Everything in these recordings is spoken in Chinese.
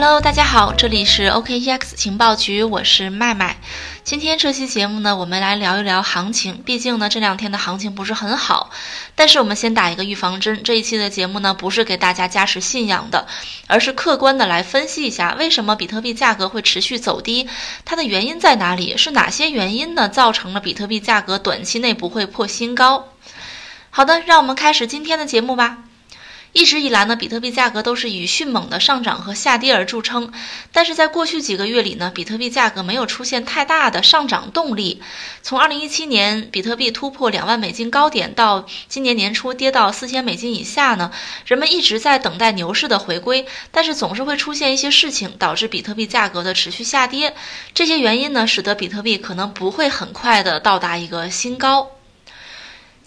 Hello，大家好，这里是 OKEX 情报局，我是麦麦。今天这期节目呢，我们来聊一聊行情。毕竟呢，这两天的行情不是很好。但是我们先打一个预防针，这一期的节目呢，不是给大家加持信仰的，而是客观的来分析一下，为什么比特币价格会持续走低，它的原因在哪里？是哪些原因呢，造成了比特币价格短期内不会破新高？好的，让我们开始今天的节目吧。一直以来呢，比特币价格都是以迅猛的上涨和下跌而著称。但是在过去几个月里呢，比特币价格没有出现太大的上涨动力。从2017年比特币突破两万美金高点到今年年初跌到四千美金以下呢，人们一直在等待牛市的回归，但是总是会出现一些事情导致比特币价格的持续下跌。这些原因呢，使得比特币可能不会很快的到达一个新高。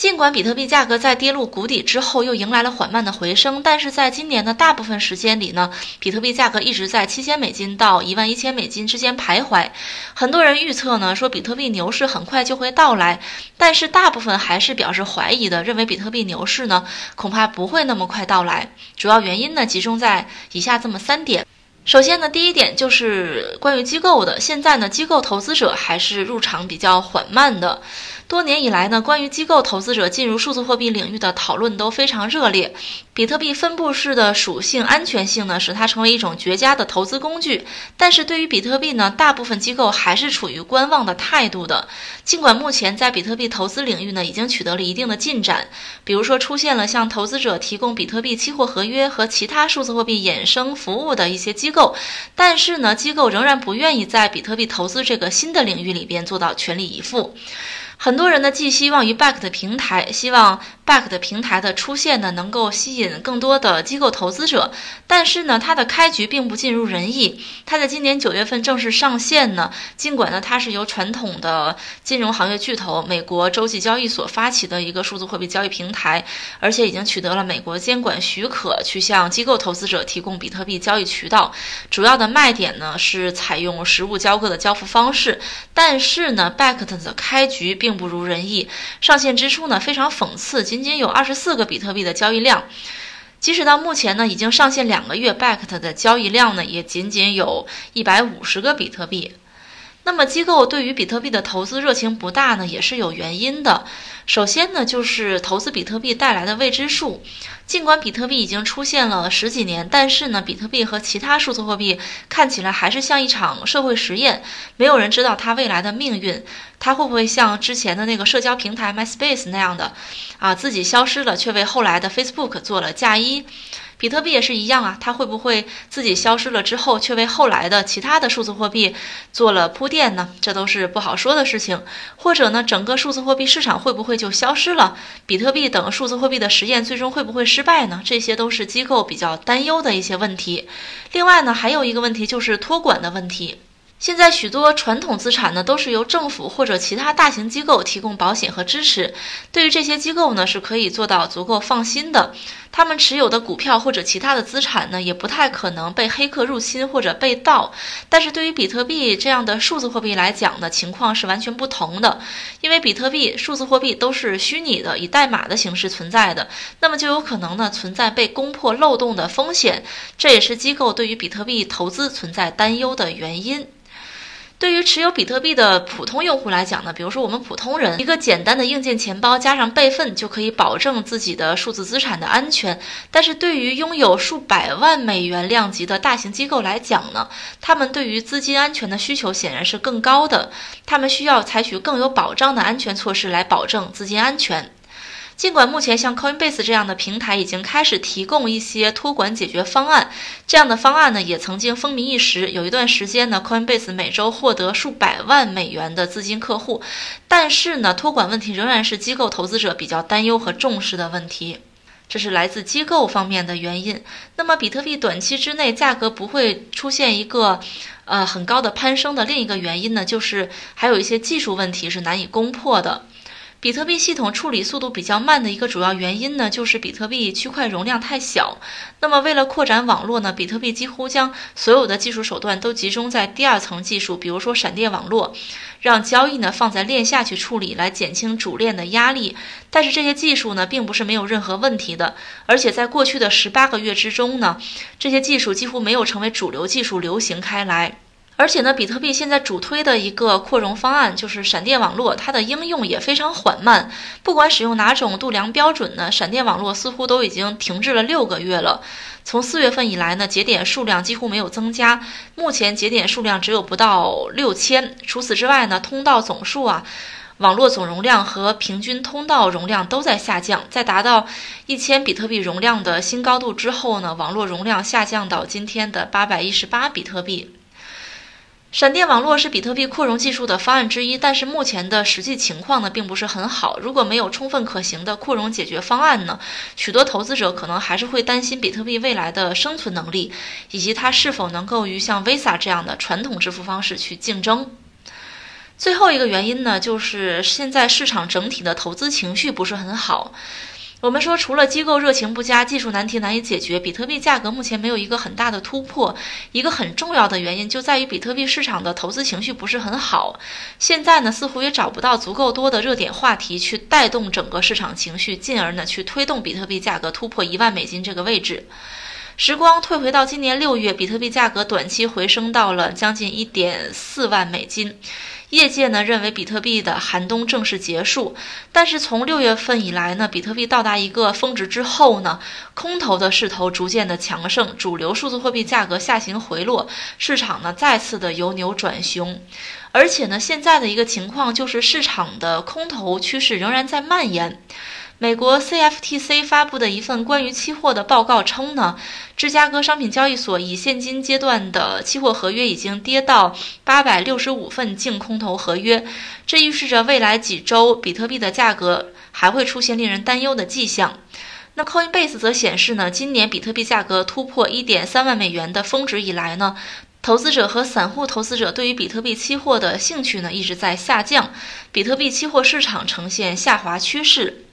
尽管比特币价格在跌入谷底之后又迎来了缓慢的回升，但是在今年的大部分时间里呢，比特币价格一直在七千美金到一万一千美金之间徘徊。很多人预测呢，说比特币牛市很快就会到来，但是大部分还是表示怀疑的，认为比特币牛市呢恐怕不会那么快到来。主要原因呢集中在以下这么三点。首先呢，第一点就是关于机构的，现在呢机构投资者还是入场比较缓慢的。多年以来呢，关于机构投资者进入数字货币领域的讨论都非常热烈。比特币分布式的属性、安全性呢，使它成为一种绝佳的投资工具。但是对于比特币呢，大部分机构还是处于观望的态度的。尽管目前在比特币投资领域呢，已经取得了一定的进展，比如说出现了向投资者提供比特币期货合约和其他数字货币衍生服务的一些机构，但是呢，机构仍然不愿意在比特币投资这个新的领域里边做到全力以赴。很多人呢，寄希望于 Back 的平台，希望。Back 的平台的出现呢，能够吸引更多的机构投资者，但是呢，它的开局并不尽如人意。它在今年九月份正式上线呢，尽管呢，它是由传统的金融行业巨头美国洲际交易所发起的一个数字货币交易平台，而且已经取得了美国监管许可，去向机构投资者提供比特币交易渠道。主要的卖点呢是采用实物交割的交付方式，但是呢，Back 的开局并不如人意。上线之初呢，非常讽刺，仅有二十四个比特币的交易量，即使到目前呢，已经上线两个月，Backed 的交易量呢，也仅仅有一百五十个比特币。那么机构对于比特币的投资热情不大呢，也是有原因的。首先呢，就是投资比特币带来的未知数。尽管比特币已经出现了十几年，但是呢，比特币和其他数字货币看起来还是像一场社会实验，没有人知道它未来的命运。它会不会像之前的那个社交平台 MySpace 那样的，啊，自己消失了，却为后来的 Facebook 做了嫁衣？比特币也是一样啊，它会不会自己消失了之后，却为后来的其他的数字货币做了铺垫呢？这都是不好说的事情。或者呢，整个数字货币市场会不会就消失了？比特币等数字货币的实验最终会不会失失败呢？这些都是机构比较担忧的一些问题。另外呢，还有一个问题就是托管的问题。现在许多传统资产呢，都是由政府或者其他大型机构提供保险和支持。对于这些机构呢，是可以做到足够放心的。他们持有的股票或者其他的资产呢，也不太可能被黑客入侵或者被盗。但是对于比特币这样的数字货币来讲呢，情况是完全不同的。因为比特币、数字货币都是虚拟的，以代码的形式存在的，那么就有可能呢存在被攻破漏洞的风险。这也是机构对于比特币投资存在担忧的原因。对于持有比特币的普通用户来讲呢，比如说我们普通人，一个简单的硬件钱包加上备份就可以保证自己的数字资产的安全。但是对于拥有数百万美元量级的大型机构来讲呢，他们对于资金安全的需求显然是更高的，他们需要采取更有保障的安全措施来保证资金安全。尽管目前像 Coinbase 这样的平台已经开始提供一些托管解决方案，这样的方案呢也曾经风靡一时。有一段时间呢，Coinbase 每周获得数百万美元的资金客户，但是呢，托管问题仍然是机构投资者比较担忧和重视的问题。这是来自机构方面的原因。那么，比特币短期之内价格不会出现一个呃很高的攀升的另一个原因呢，就是还有一些技术问题是难以攻破的。比特币系统处理速度比较慢的一个主要原因呢，就是比特币区块容量太小。那么为了扩展网络呢，比特币几乎将所有的技术手段都集中在第二层技术，比如说闪电网络，让交易呢放在链下去处理，来减轻主链的压力。但是这些技术呢，并不是没有任何问题的，而且在过去的十八个月之中呢，这些技术几乎没有成为主流技术流行开来。而且呢，比特币现在主推的一个扩容方案就是闪电网络，它的应用也非常缓慢。不管使用哪种度量标准呢，闪电网络似乎都已经停滞了六个月了。从四月份以来呢，节点数量几乎没有增加，目前节点数量只有不到六千。除此之外呢，通道总数啊，网络总容量和平均通道容量都在下降。在达到一千比特币容量的新高度之后呢，网络容量下降到今天的八百一十八比特币。闪电网络是比特币扩容技术的方案之一，但是目前的实际情况呢，并不是很好。如果没有充分可行的扩容解决方案呢，许多投资者可能还是会担心比特币未来的生存能力，以及它是否能够与像 Visa 这样的传统支付方式去竞争。最后一个原因呢，就是现在市场整体的投资情绪不是很好。我们说，除了机构热情不佳、技术难题难以解决，比特币价格目前没有一个很大的突破。一个很重要的原因就在于比特币市场的投资情绪不是很好。现在呢，似乎也找不到足够多的热点话题去带动整个市场情绪，进而呢去推动比特币价格突破一万美金这个位置。时光退回到今年六月，比特币价格短期回升到了将近一点四万美金。业界呢认为比特币的寒冬正式结束，但是从六月份以来呢，比特币到达一个峰值之后呢，空头的势头逐渐的强盛，主流数字货币价格下行回落，市场呢再次的由牛转熊，而且呢现在的一个情况就是市场的空头趋势仍然在蔓延。美国 CFTC 发布的一份关于期货的报告称呢，芝加哥商品交易所以现金阶段的期货合约已经跌到八百六十五份净空头合约，这预示着未来几周比特币的价格还会出现令人担忧的迹象。那 Coinbase 则显示呢，今年比特币价格突破一点三万美元的峰值以来呢，投资者和散户投资者对于比特币期货的兴趣呢一直在下降，比特币期货市场呈现下滑趋势。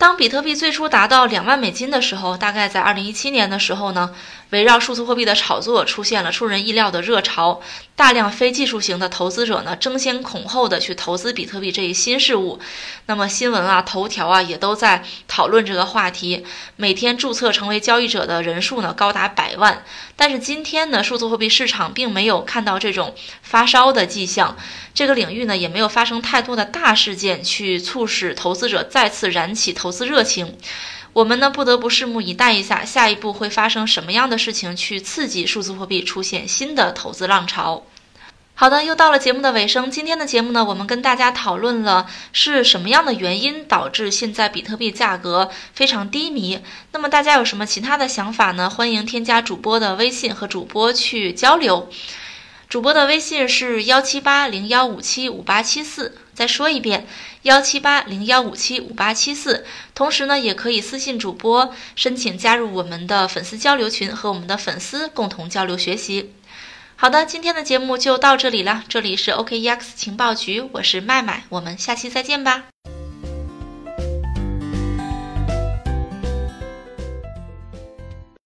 当比特币最初达到两万美金的时候，大概在二零一七年的时候呢，围绕数字货币的炒作出现了出人意料的热潮，大量非技术型的投资者呢争先恐后的去投资比特币这一新事物。那么新闻啊、头条啊也都在讨论这个话题，每天注册成为交易者的人数呢高达百万。但是今天呢，数字货币市场并没有看到这种发烧的迹象，这个领域呢也没有发生太多的大事件去促使投资者再次燃起投。资热情，我们呢不得不拭目以待一下，下一步会发生什么样的事情，去刺激数字货币出现新的投资浪潮。好的，又到了节目的尾声。今天的节目呢，我们跟大家讨论了是什么样的原因导致现在比特币价格非常低迷。那么大家有什么其他的想法呢？欢迎添加主播的微信和主播去交流。主播的微信是幺七八零幺五七五八七四。再说一遍，幺七八零幺五七五八七四。同时呢，也可以私信主播申请加入我们的粉丝交流群，和我们的粉丝共同交流学习。好的，今天的节目就到这里了。这里是 OKEX 情报局，我是麦麦，我们下期再见吧。